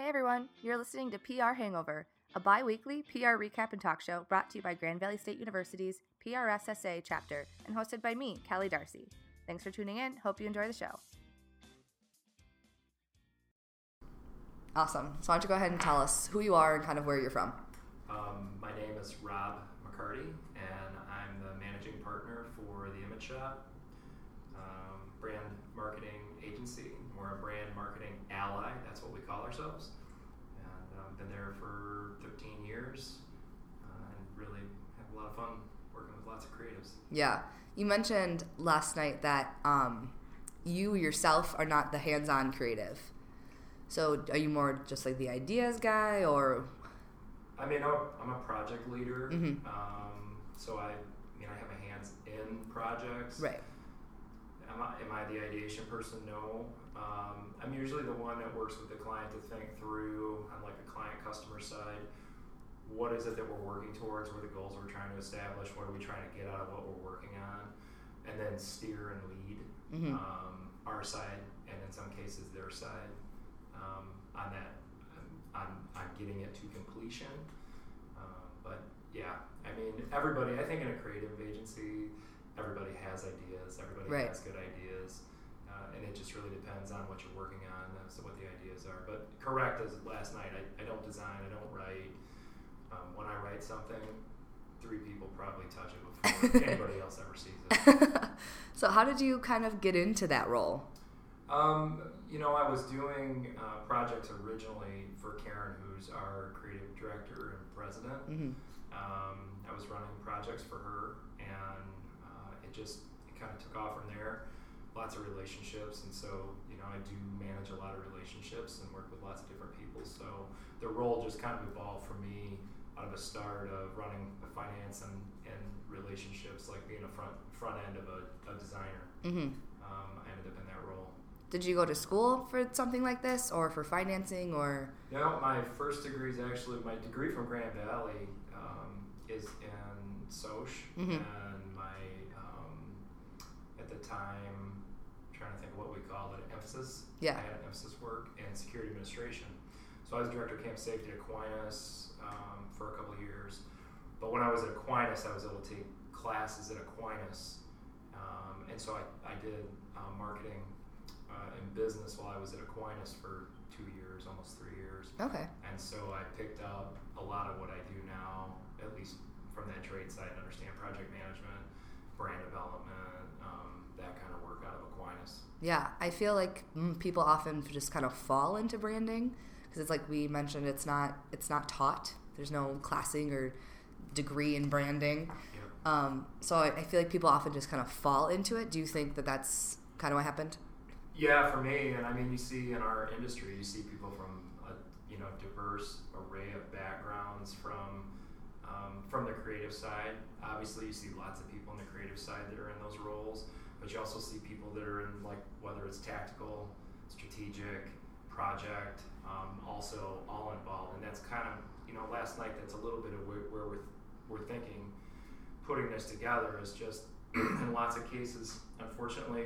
Hey everyone, you're listening to PR Hangover, a bi weekly PR recap and talk show brought to you by Grand Valley State University's PRSSA chapter and hosted by me, Kelly Darcy. Thanks for tuning in. Hope you enjoy the show. Awesome. So, why don't you go ahead and tell us who you are and kind of where you're from? Um, my name is Rob McCarty, and I'm the managing partner for the Image Shop ourselves. And um, I've been there for 13 years, uh, and really have a lot of fun working with lots of creatives. Yeah, you mentioned last night that um, you yourself are not the hands-on creative. So, are you more just like the ideas guy, or? I mean, I'm a project leader, Mhm. um, so I, I mean, I have my hands in projects. Right. Am I, am I the ideation person? No. Um, I'm usually the one that works with the client to think through on like the client customer side. What is it that we're working towards? What are the goals we're trying to establish? What are we trying to get out of what we're working on? And then steer and lead Mhm. um, our side, and in some cases their side um, on that on, on getting it to completion. Um, but yeah, I mean, everybody. I think in a creative agency, everybody has ideas. Everybody Right. has good ideas, uh, and it just really depends on what you're working on as to what the ideas are. But correct as last night, I, I don't design. I don't write. Um, when I write something, three people probably touch it before anybody else ever sees it. so, how did you kind of get into that role? Um, you know, I was doing uh, projects originally for Karen, who's our creative director and president. hmm Um, I was running projects for her, and just it kind of took off from there. Lots of relationships, and so you know, I do manage a lot of relationships and work with lots of different people. So the role just kind of evolved for me out of a start of running the finance and, and relationships, like being a front front end of a, a designer. hmm Um, I ended up in that role. Did you go to school for something like this, or for financing, or? No, my first degree is actually my degree from Grand Valley um, is in Soch, Mhm. and my the time trying to think of what we called it emphasis. Yeah. I had an emphasis work in security administration. So I was director of camp safety at Aquinas um, for a couple of years. But when I was at Aquinas, I was able to take classes at Aquinas, um, and so I, I did uh, marketing uh, and business while I was at Aquinas for two years, almost three years. Okay. And so I picked up a lot of what I do now, at least from that trade side, understand project management, brand development, um, that kind of work out of Aquinas. Yeah, I feel like mm, people often just kind of fall into branding because it's like we mentioned, it's not it's not taught. There's no classing or degree in branding. Um, so I, I feel like people often just kind of fall into it. Do you think that that's kind of what happened? Yeah, for me, and I mean, you see in our industry, you see people from a you know diverse array of backgrounds from um, from the creative side. Obviously, you see lots of people on the creative side that are in those roles, but you also see people that are in like whether it's tactical, strategic, project, um, also all involved, and that's kind of you know last night. That's a little bit of where, where we're we're thinking putting this together is just in lots of cases, unfortunately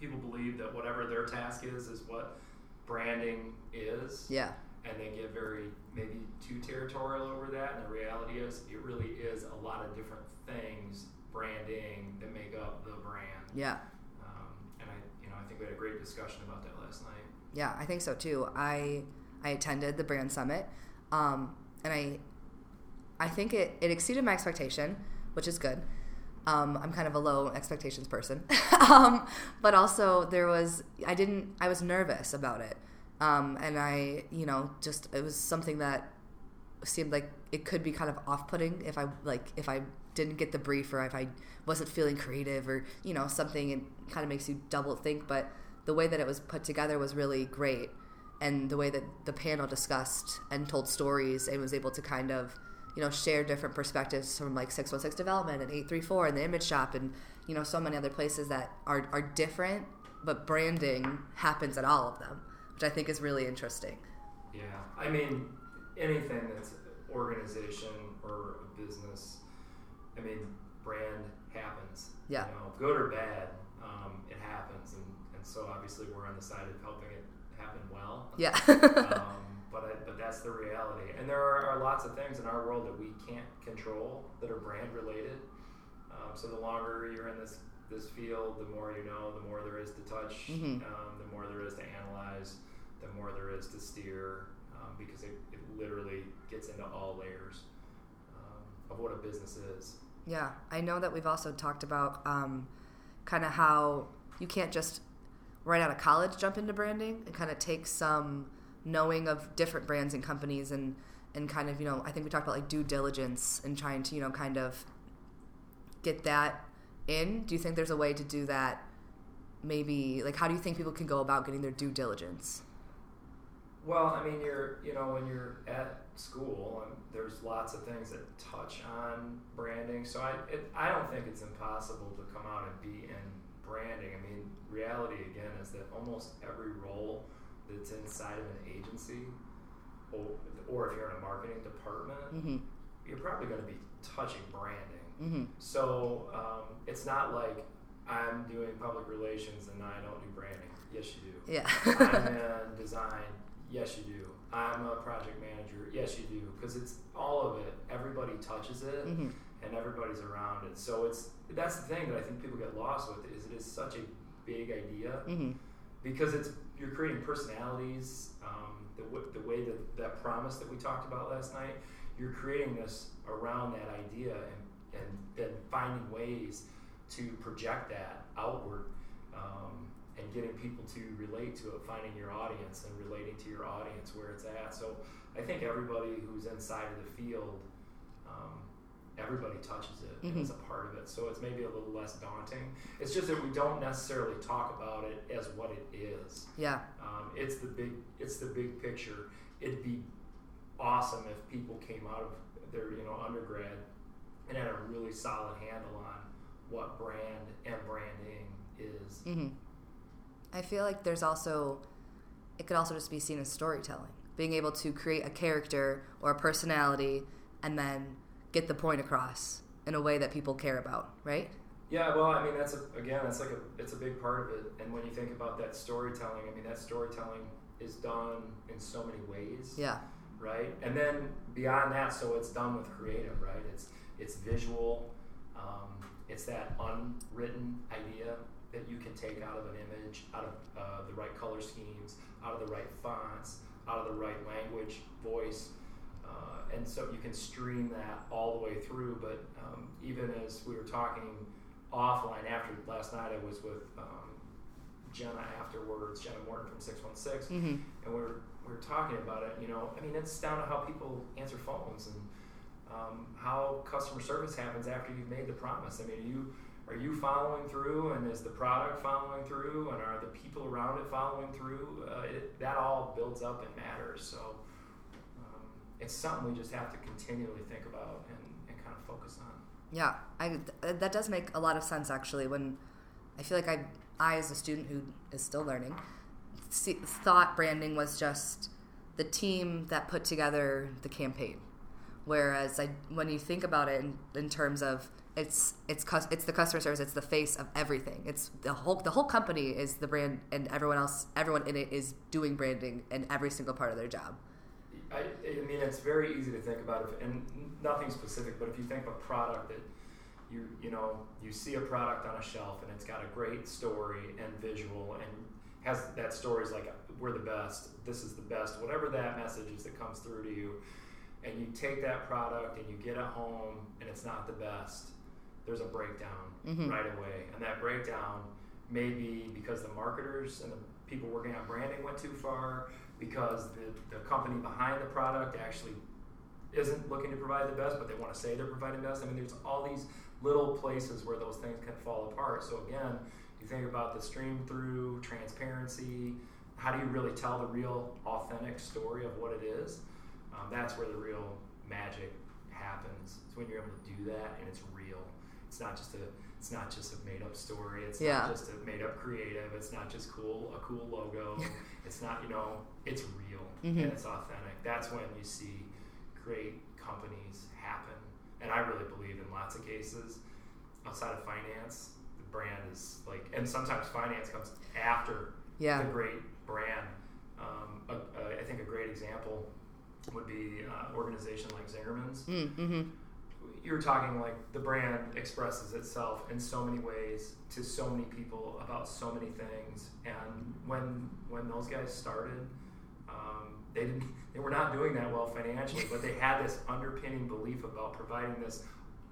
people believe that whatever their task is is what branding is Yeah. and they get very maybe too territorial over that and the reality is it really is a lot of different things branding that make up the brand Yeah. um, and i you know i think we had a great discussion about that last night Yeah, I think so too. I I attended the brand summit, um, and I I think it, it exceeded my expectation, which is good. Um, I'm kind of a low expectations person, um, but also there was I didn't I was nervous about it, um, and I you know just it was something that seemed like it could be kind of off-putting if I like if I didn't get the brief or if I wasn't feeling creative or you know something it kind of makes you double think but the way that it was put together was really great. And the way that the panel discussed and told stories and was able to kind of you know share different perspectives from like 616 development and 834 and the image shop and you know so many other places that are, are different but branding happens at all of them which i think is really interesting. Yeah i mean anything that's organization or a business i mean brand happens Yeah. you know good or bad um, it happens and, and so obviously we're on the side of helping it happen well yeah um, but I, but that's the reality, and there are, are, lots of things in our world that we can't control that are brand related. Um, so the longer you're in this this field, the more you know, the more there is to touch, Mhm. um, the more there is to analyze, the more there is to steer, um, because it, it literally gets into all layers um, of what a business is. Yeah, I know that we've also talked about um, kind of how you can't just right out of college jump into branding. It kind of takes some knowing of different brands and companies and and kind of you know I think we talked about like due diligence and trying to you know kind of get that in. Do you think there's a way to do that? Maybe like how do you think people can go about getting their due diligence? Well, I mean, you're you know when you're at school, and there's lots of things that touch on branding. So I it, I don't think it's impossible to come out and be in branding. I mean, reality again is that almost every role that's inside of an agency, or, or if you're in a marketing department, Mm-hmm. you're probably going to be touching branding. Mm-hmm. So um, it's not like I'm doing public relations and I don't do branding. Yes, you do. Yeah. I'm in design. Yes, you do. I'm a project manager. Yes, you do. Because it's all of it. Everybody touches it, mm-hmm. and everybody's around it. So it's that's the thing that I think people get lost with is it is such a big idea Mm-hmm. because it's you're creating personalities. Um, the w- the way that that promise that we talked about last night, you're creating this around that idea and and then finding ways to project that outward. Um, and getting people to relate to it, finding your audience and relating to your audience where it's at. So I think everybody who's inside of the field, um, everybody touches it and is a part of it. So it's maybe a little less daunting. It's just that we don't necessarily talk about it as what it is. Yeah. Um, it's the big, it's the big picture. It'd be awesome if people came out of their, you know, undergrad and had a really solid handle on what brand and branding is. Mm-hmm. I feel like there's also, it could also just be seen as storytelling. Being able to create a character or a personality and then get the point across in a way that people care about, right? Yeah, well, I mean, that's a, again, that's like a, it's a big part of it. And when you think about that storytelling, I mean, that storytelling is done in so many ways, Yeah. right? And then beyond that, so it's done with creative, right? It's it's visual, um, it's that unwritten idea that you can take out of an image, out of uh, the right color schemes, out of the right fonts, out of the right language, voice, uh, and so you can stream that all the way through. But um, even as we were talking offline after last night, I was with um, Jenna afterwards, Jenna Morton from Six One Six, Mm-hmm. and we were we were talking about it. You know, I mean, it's down to how people answer phones and um, how customer service happens after you've made the promise. I mean, you are you following through, and is the product following through, and are the people around it following through? Uh, it, that all builds up and matters. So um, it's something we just have to continually think about and, and kind of focus on. Yeah, I, th- that does make a lot of sense actually. When I feel like I, I as a student who is still learning, see, thought branding was just the team that put together the campaign. Whereas I, when you think about it in, in terms of it's it's it's the customer service, it's the face of everything. It's the whole the whole company is the brand, and everyone else, everyone in it is doing branding in every single part of their job. I, I mean, it's very easy to think about, if, and nothing specific, but if you think of a product that you you know you see a product on a shelf and it's got a great story and visual and has that story is like we're the best, this is the best, whatever that message is that comes through to you, and you take that product and you get it home and it's not the best, there's a breakdown Mhm. right away, and that breakdown may be because the marketers and the people working on branding went too far, because the, the company behind the product actually isn't looking to provide the best, but they want to say they're providing the best. I mean, there's all these little places where those things can fall apart. So again, you think about the stream through transparency. How do you really tell the real, authentic story of what it is? Um, that's where the real magic happens. It's when you're able to do that and it's real. It's not just a it's not just a made up story. It's Yeah. not just a made up creative. It's not just cool a cool logo. it's not you know it's real Mhm. and it's authentic. That's when you see great companies happen. And I really believe in lots of cases outside of finance, the brand is like, and sometimes finance comes after Yeah. the great brand. Um, a, a, I think a great example would be uh, organization like Zingerman's. Mm, mm-hmm. You're talking like the brand expresses itself in so many ways to so many people about so many things. And when when those guys started, um, they didn't they were not doing that well financially, but they had this underpinning belief about providing this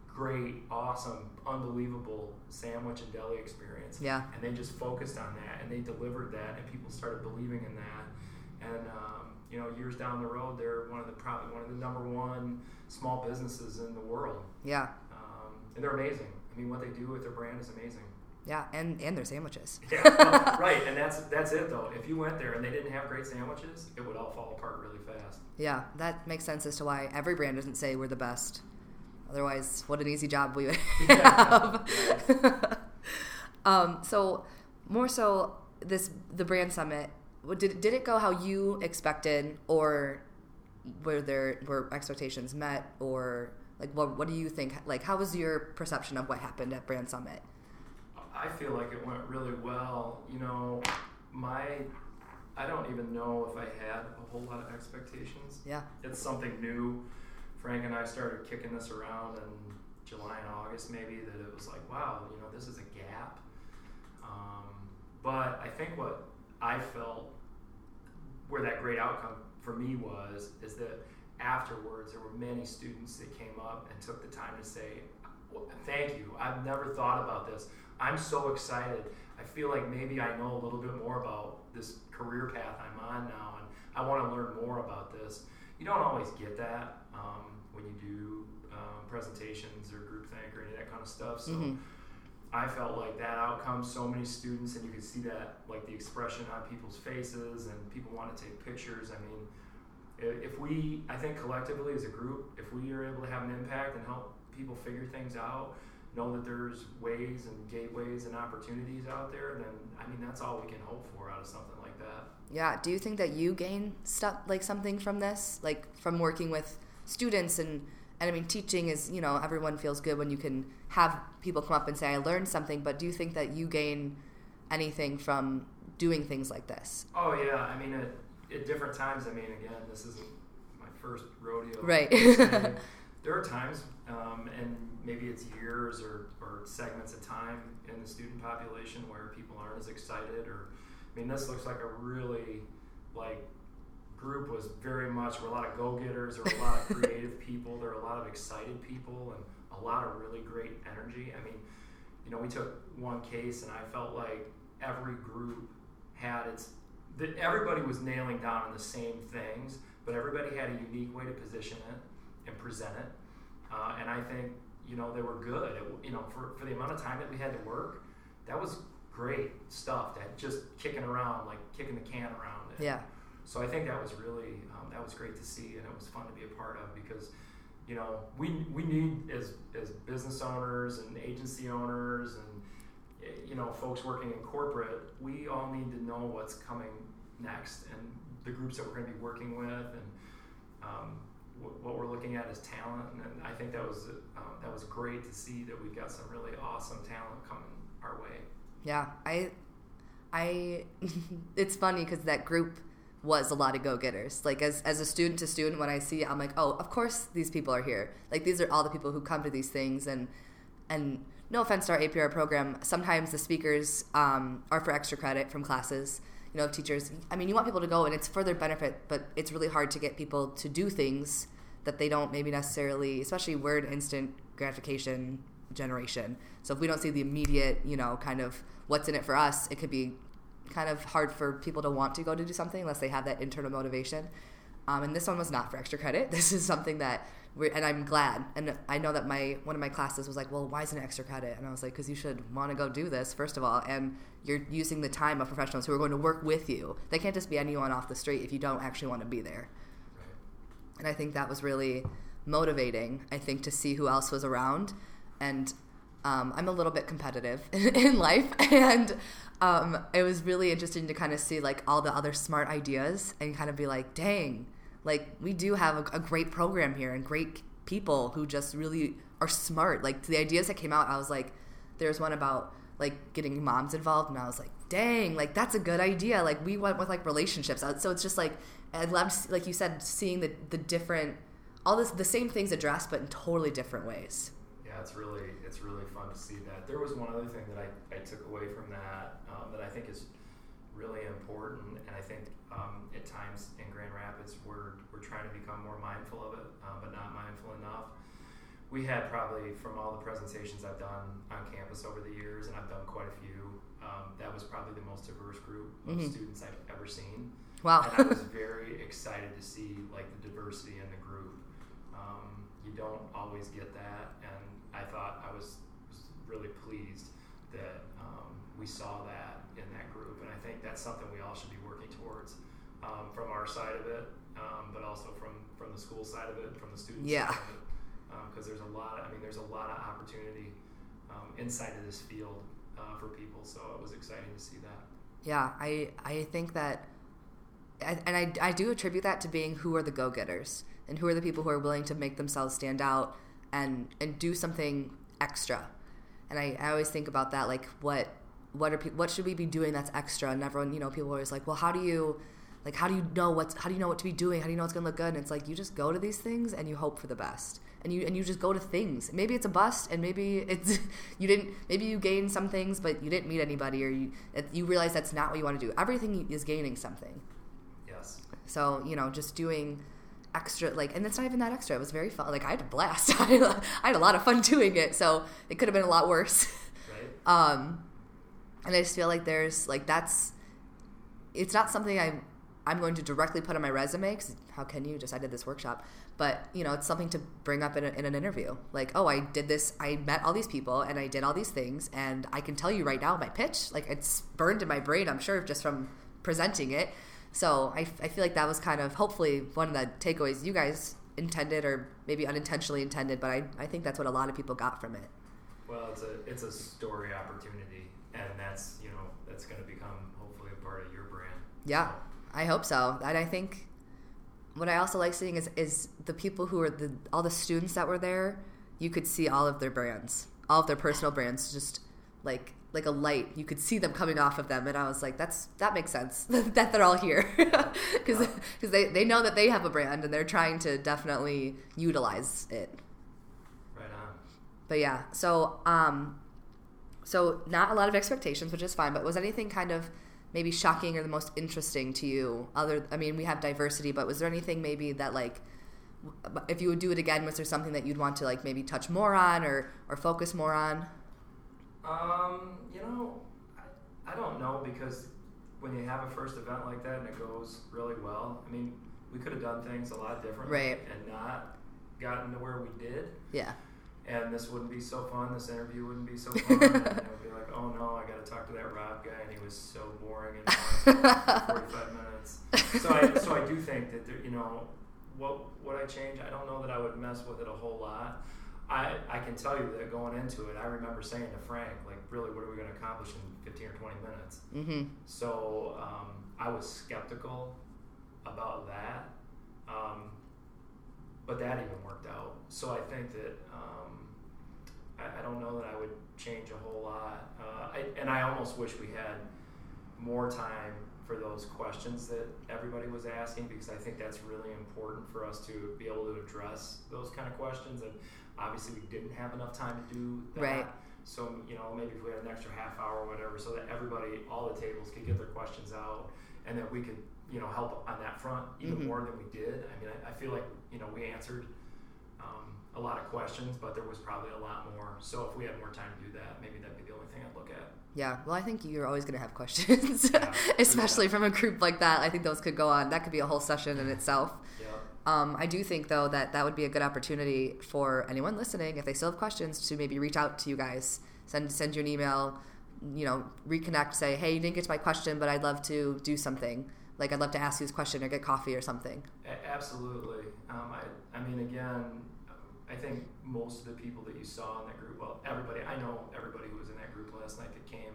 great, awesome, unbelievable sandwich and deli experience. Yeah. And they just focused on that and they delivered that, and people started believing in that. And um, you know, years down the road, they're one of the probably one of the number one small businesses in the world. Yeah. Um, and they're amazing. I mean, what they do with their brand is amazing. Yeah, and and their sandwiches. Yeah, well, right, and that's that's it though. If you went there and they didn't have great sandwiches, it would all fall apart really fast. Yeah, that makes sense as to why every brand doesn't say we're the best. Otherwise, what an easy job we would have. um, so, more so, this the brand summit. Did did it go how you expected, or were there were expectations met, or like what what do you think? Like, how was your perception of what happened at Brand Summit? I feel like it went really well. You know, my I don't even know if I had a whole lot of expectations. Yeah. It's something new. Frank and I started kicking this around in July and August, maybe, that it was like, wow, you know, this is a gap. Um, but I think what I felt where that great outcome for me was is that afterwards there were many students that came up and took the time to say, thank you. I've never thought about this. I'm so excited. I feel like maybe I know a little bit more about this career path I'm on now, and I want to learn more about this. You don't always get that um, when you do um, presentations or group think or any of that kind of stuff. So Mhm. I felt like that outcome. So many students, and you could see that, like the expression on people's faces, and people want to take pictures. I mean, if we, I think collectively as a group, if we are able to have an impact and help people figure things out, know that there's ways and gateways and opportunities out there, then I mean that's all we can hope for out of something like that. Yeah. Do you think that you gain stuff like something from this, like from working with students and and I mean teaching is you know everyone feels good when you can have people come up and say I learned something, but do you think that you gain anything from doing things like this? Oh yeah, I mean at, at different times. I mean again, this isn't my first rodeo. Right. there are times, um, and maybe it's years or, or segments of time in the student population where people aren't as excited. Or I mean, this looks like a really like group was very much were a lot of go-getters there were a lot of creative people there were a lot of excited people and a lot of really great energy. I mean you know we took one case and i felt like every group had its that everybody was nailing down on the same things but everybody had a unique way to position it and present it. Uh, and i think you know they were good. It, you know for, for the amount of time that we had to work that was great stuff that just kicking around like kicking the can around Yeah. So I think that was really um, that was great to see, and it was fun to be a part of because, you know, we we need as as business owners and agency owners and eh, you know folks working in corporate, we all need to know what's coming next and the groups that we're going to be working with and um, what we're looking at is talent, and, I think that was uh, that was great to see that we've got some really awesome talent coming our way. Yeah, I, I, it's funny because that group was a lot of go-getters. Like as as a student to student, when I see, I'm like, oh, of course these people are here. Like these are all the people who come to these things, and and no offense to our APR program, sometimes the speakers um, are for extra credit from classes. You know, teachers. I mean, you want people to go, and it's for their benefit, but it's really hard to get people to do things that they don't maybe necessarily, especially an instant gratification generation. So if we don't see the immediate, you know, kind of what's in it for us, it could be kind of hard for people to want to go to do something unless they have that internal motivation. Um, and this one was not for extra credit. This is something that we're, and I'm glad. And I know that my one of my classes was like, well, why isn't it extra credit? And I was like, because you should want to go do this first of all, and you're using the time of professionals who are going to work with you. They can't just be anyone off the street if you don't actually want to be there. And I think that was really motivating. I think to see who else was around, and um, I'm a little bit competitive in life, and um, it was really interesting to kind of see like all the other smart ideas and kind of be like, dang, like we do have a, a great program here and great people who just really are smart. Like the ideas that came out, I was like, there's one about like getting moms involved, and I was like, dang, like that's a good idea. Like we went with like relationships. Uh, So it's just like I loved, like you said, seeing the the different, all this the same things addressed, but in totally different ways. It's really it's really fun to see that. There was one other thing that I, I took away from that um, that I think is really important, and I think um, at times in Grand Rapids we're we're trying to become more mindful of it, uh, but not mindful enough. We had probably from all the presentations I've done on campus over the years, and I've done quite a few. Um, that was probably the most diverse group of Mhm. students I've ever seen. Wow. and I was very excited to see like the diversity in the group. Um, you don't always get that, and I thought I was, was really pleased that um, we saw that in that group, and I think that's something we all should be working towards um, from our side of it, um, but also from from the school side of it, from the students. Yeah. because there's a lot. I mean, there's a lot of opportunity um, inside of this field uh, for people, so it was exciting to see that. Yeah, I I think that, I- and I I do attribute that to being who are the go getters and who are the people who are willing to make themselves stand out and and do something extra. And I, I always think about that like what what are pe- what should we be doing that's extra? And everyone you know people are always like, well, how do you like how do you know what's how do you know what to be doing? How do you know it's gonna look good? And it's like you just go to these things and you hope for the best. And you and you just go to things. Maybe it's a bust, and maybe it's you didn't. Maybe you gain some things, but you didn't meet anybody, or you you realize that's not what you want to do. Everything is gaining something. Yes. So you know, just doing extra like, and it's not even that extra. It was very fun. Like I had a blast. I had had a lot of fun doing it. So it could have been a lot worse. Right. Um, and I just feel like there's like that's it's not something I'm I'm going to directly put on my resume because how can you just I did this workshop but you know it's something to bring up in, a, in an interview like oh I did this I met all these people and I did all these things and I can tell you right now my pitch like it's burned in my brain I'm sure just from presenting it so I, I feel like that was kind of hopefully one of the takeaways you guys intended or maybe unintentionally intended but I, I think that's what a lot of people got from it Well, it's a it's a story opportunity, and that's you know that's going to become hopefully a part of your brand. Yeah, I hope so. And I think what I also like seeing is is the people who are the all the students that were there. You could see all of their brands, all of their personal brands, just like like a light. You could see them coming off of them, and I was like, that's that makes sense that they're all here because because they they know that they have a brand and they're trying to definitely utilize it. Right on. But yeah, so um, so not a lot of expectations, which is fine. But was anything kind of maybe shocking or the most interesting to you? Other, I mean, we have diversity, but was there anything maybe that like, if you would do it again, was there something that you'd want to like maybe touch more on or or focus more on? Um, you know, I, I don't know because when you have a first event like that and it goes really well, I mean, we could have done things a lot differently Right. and not gotten to where we did. Yeah, And this wouldn't be so fun. This interview wouldn't be so fun. and it would be like, oh no, I got to talk to that Rob guy, and he was so boring and forty-five minutes. So I, so I do think that there, you know, what would I change? I don't know that I would mess with it a whole lot. I I can tell you that going into it, I remember saying to Frank, like, really, what are we going to accomplish in fifteen or twenty minutes? mm-hmm. So um, I was skeptical about that, um, but that even worked out. So I think that um, I, I don't know that I would change a whole lot, uh, I, and I almost wish we had more time for those questions that everybody was asking because I think that's really important for us to be able to address those kind of questions. And obviously, we didn't have enough time to do that. Right. So you know, maybe if we had an extra half hour or whatever, so that everybody, all the tables, could get their questions out, and that we could, you know, help on that front even Mhm. more than we did. I mean, I, I feel like you know we answered a lot of questions, but there was probably a lot more. So if we had more time to do that, maybe that'd be the only thing I'd look at. Yeah, well, I think you're always going to have questions, Yeah, especially yeah. from a group like that. I think those could go on. That could be a whole session in itself. Yeah. Um, I do think though that that would be a good opportunity for anyone listening, if they still have questions, to maybe reach out to you guys, send send you an email, you know, reconnect, say, hey, you didn't get to my question, but I'd love to do something. Like I'd love to ask you this question or get coffee or something. A- absolutely. Um, I, I mean, again, I think most of the people that you saw in that group, well, everybody, I know everybody who was in that group last night that came,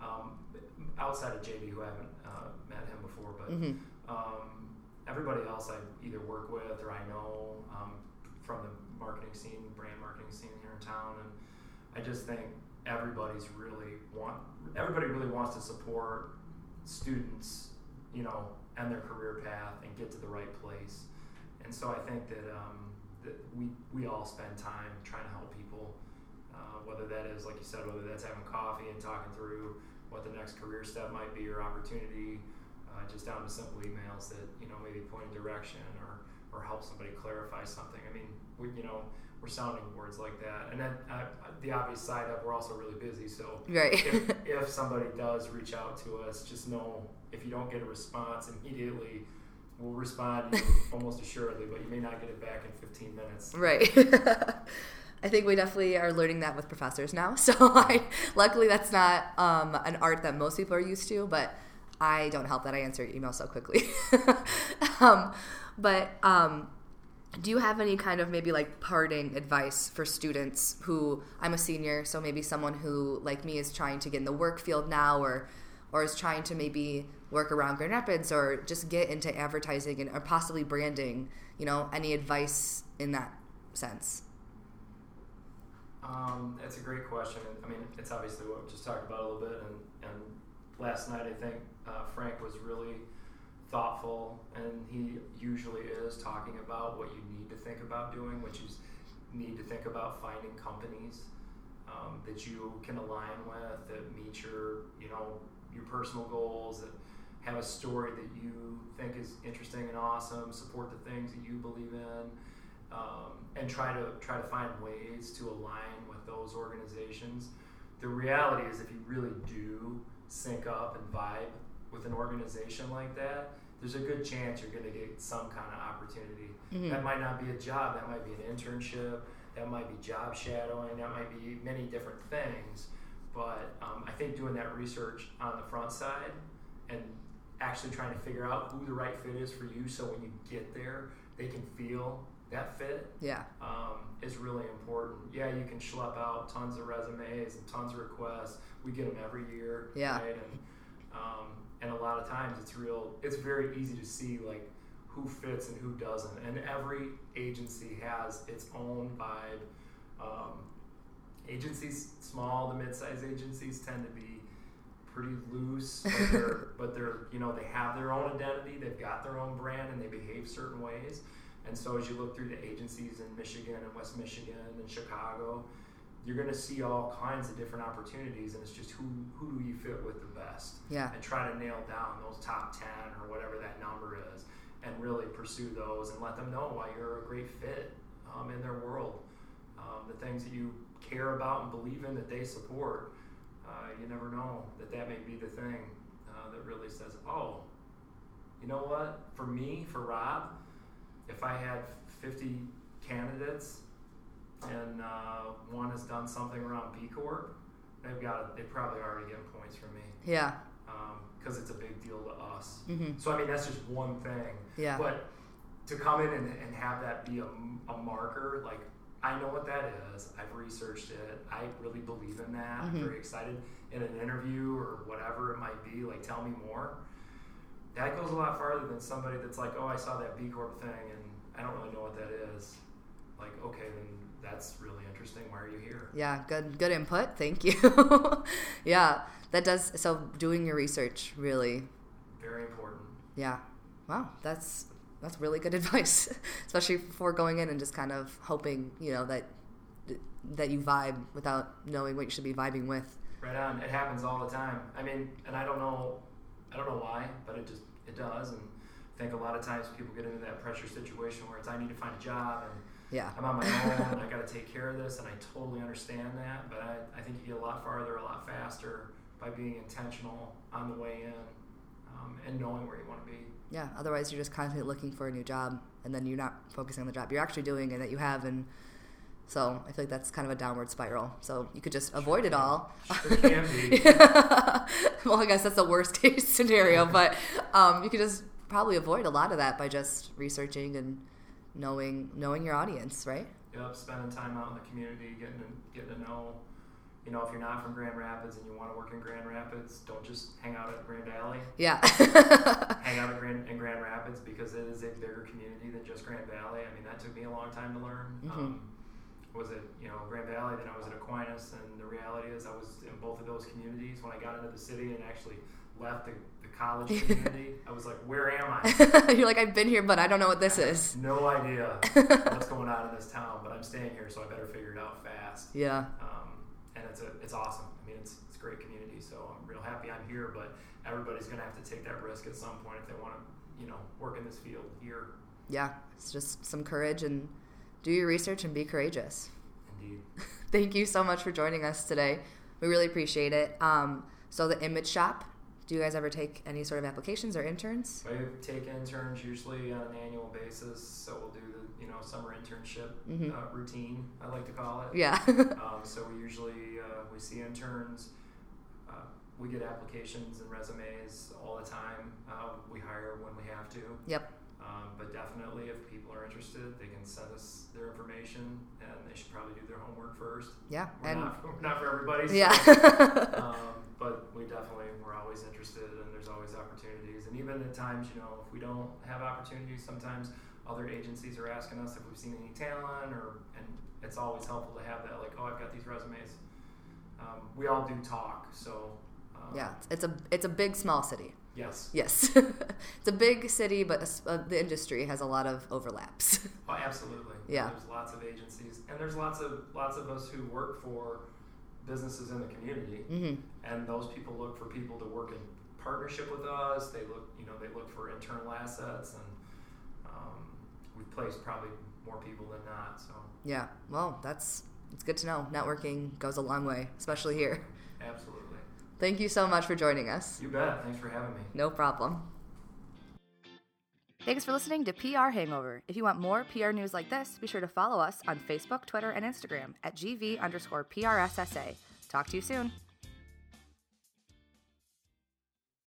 um, outside of JD, who I haven't uh, met him before, but hmm um, everybody else I either work with or I know um, from the marketing scene, brand marketing scene here in town, and I just think everybody's really want everybody really wants to support students, you know, and their career path and get to the right place. And so I think that um, that we we all spend time trying to help people, uh, whether that is like you said, whether that's having coffee and talking through what the next career step might be or opportunity, uh, just down to simple emails that you know maybe point in direction or or help somebody clarify something. I mean, we you know we're sounding words like that. And then uh, the obvious side of we're also really busy. So right. if, if somebody does reach out to us, just know if you don't get a response immediately, we'll respond almost assuredly, but you may not get it back in 15 minutes. Right. I think we definitely are learning that with professors now. So I, luckily that's not um, an art that most people are used to, but I don't help that I answer email so quickly. um, but um, do you have any kind of maybe like parting advice for students who I'm a senior, so maybe someone who like me is trying to get in the work field now or or is trying to maybe work around Grand Rapids or just get into advertising and or possibly branding, you know, any advice in that sense? Um, that's a great question. I mean, it's obviously what we just talked about a little bit, and, and last night I think uh, Frank was really thoughtful, and he usually is talking about what you need to think about doing, which is need to think about finding companies um, that you can align with that meet your you know your personal goals that have a story that you think is interesting and awesome, support the things that you believe in, um, and try to try to find ways to align with those organizations. The reality is, if you really do sync up and vibe with an organization like that, there's a good chance you're going to get some kind of opportunity. Mm-hmm. That might not be a job, that might be an internship, that might be job shadowing, that might be many different things. But um, I think doing that research on the front side and actually trying to figure out who the right fit is for you so when you get there, they can feel that fit. Yeah. Um, is really important. Yeah you can schlep out tons of resumes and tons of requests. We get them every year yeah. right? and um, and a lot of times it's real it's very easy to see like who fits and who doesn't. And every agency has its own vibe. Um, agencies small to mid-sized agencies tend to be pretty loose but they're, but they're you know they have their own identity they've got their own brand and they behave certain ways and so as you look through the agencies in michigan and west michigan and chicago you're going to see all kinds of different opportunities, and it's just who who do you fit with the best? Yeah. And try to nail down those top ten or whatever that number is, and really pursue those and let them know why you're a great fit um, in their world. Um, the things that you care about and believe in that they support. Uh, you never know that that may be the thing uh, that really says, oh, you know what? For me, for Rob, if I had 50 candidates and uh, one has done something around B Corp, they've got they probably already getting points from me. Yeah. Because um, it's a big deal to us. Mm-hmm. So I mean that's just one thing. Yeah. But to come in and, and have that be a, a marker, like I know what that is. I've researched it. I really believe in that. Mm-hmm. I'm very excited in an interview or whatever it might be. Like, tell me more. That goes a lot farther than somebody that's like, oh, I saw that B Corp thing and I don't really know what that is. Like, okay, then that's really interesting. Why are you here? Yeah, good good input. Thank you. yeah, that does. So doing your research really very important. Yeah. Wow, that's that's really good advice, especially before going in and just kind of hoping you know that that you vibe without knowing what you should be vibing with. Right on. It happens all the time. I mean, and I don't know, I don't know why, but it just it does. And I think a lot of times people get into that pressure situation where it's I need to find a job and yeah. I'm on my own. And I got to take care of this, and I totally understand that. But I, I think you get a lot farther, a lot faster by being intentional on the way in um, and knowing where you want to be. Yeah. Otherwise, you're just constantly looking for a new job, and then you're not focusing on the job you're actually doing and that you have. And so I feel like that's kind of a downward spiral. So you could just avoid it all. Sure can be. well, I guess that's the worst case scenario, but um, you could just probably avoid a lot of that by just researching and knowing knowing your audience, right? Yep, spending time out in the community, getting to, getting to know. You know, if you're not from Grand Rapids and you want to work in Grand Rapids, don't just hang out at Grand Valley. Yeah. hang out at Grand, in Grand Rapids because it is a bigger community than just Grand Valley. I mean, that took me a long time to learn. Mm-hmm. Um, was at you know Grand Valley, then I was at Aquinas, and the reality is I was in both of those communities. When I got into the city and actually left the, the college community, I was like, where am I? You're like, I've been here, but I don't know what this is. No idea what's going on in this town, but I'm staying here, so I better figure it out fast. Yeah. Um, and it's a, it's awesome. I mean, it's it's a great community, so I'm real happy I'm here. But everybody's gonna have to take that risk at some point if they want to, you know, work in this field here. Yeah. It's just some courage and do your research and be courageous. Indeed. Thank you so much for joining us today. We really appreciate it. Um, so the image shop. Do you guys ever take any sort of applications or interns? We take interns usually on an annual basis, so we'll do the you know summer internship Mhm. uh, routine. I like to call it. Yeah. Um, so we usually uh, we see interns. Uh, we get applications and resumes all the time. Uh, we hire when we have to. yep. Um, but definitely, if people are interested, they can send us their information, and they should probably do their homework first. Yeah. We're, and not, we're not for everybody. so, yeah. um, but we definitely we're always interested, and there's always opportunities. And even at times, you know, if we don't have opportunities, sometimes other agencies are asking us if we've seen any talent, or and it's always helpful to have that. Like, oh, I've got these resumes. Um, we all do talk, so yeah. It's a it's a big small city. Yes. Yes. it's a big city, but s- uh, the industry has a lot of overlaps. Oh, absolutely. Yeah. There's lots of agencies, and there's lots of lots of us who work for businesses in the community, hmm and those people look for people to work in partnership with us. They look, you know, they look for internal assets, and um, we've placed probably more people than not. So, Yeah. Well, that's it's good to know. Networking goes a long way, especially here. absolutely. Thank you so much for joining us. You bet. Thanks for having me. No problem. Thanks for listening to PR Hangover. If you want more PR news like this, be sure to follow us on Facebook, Twitter, and Instagram at GV underscore PRSSA. Talk to you soon.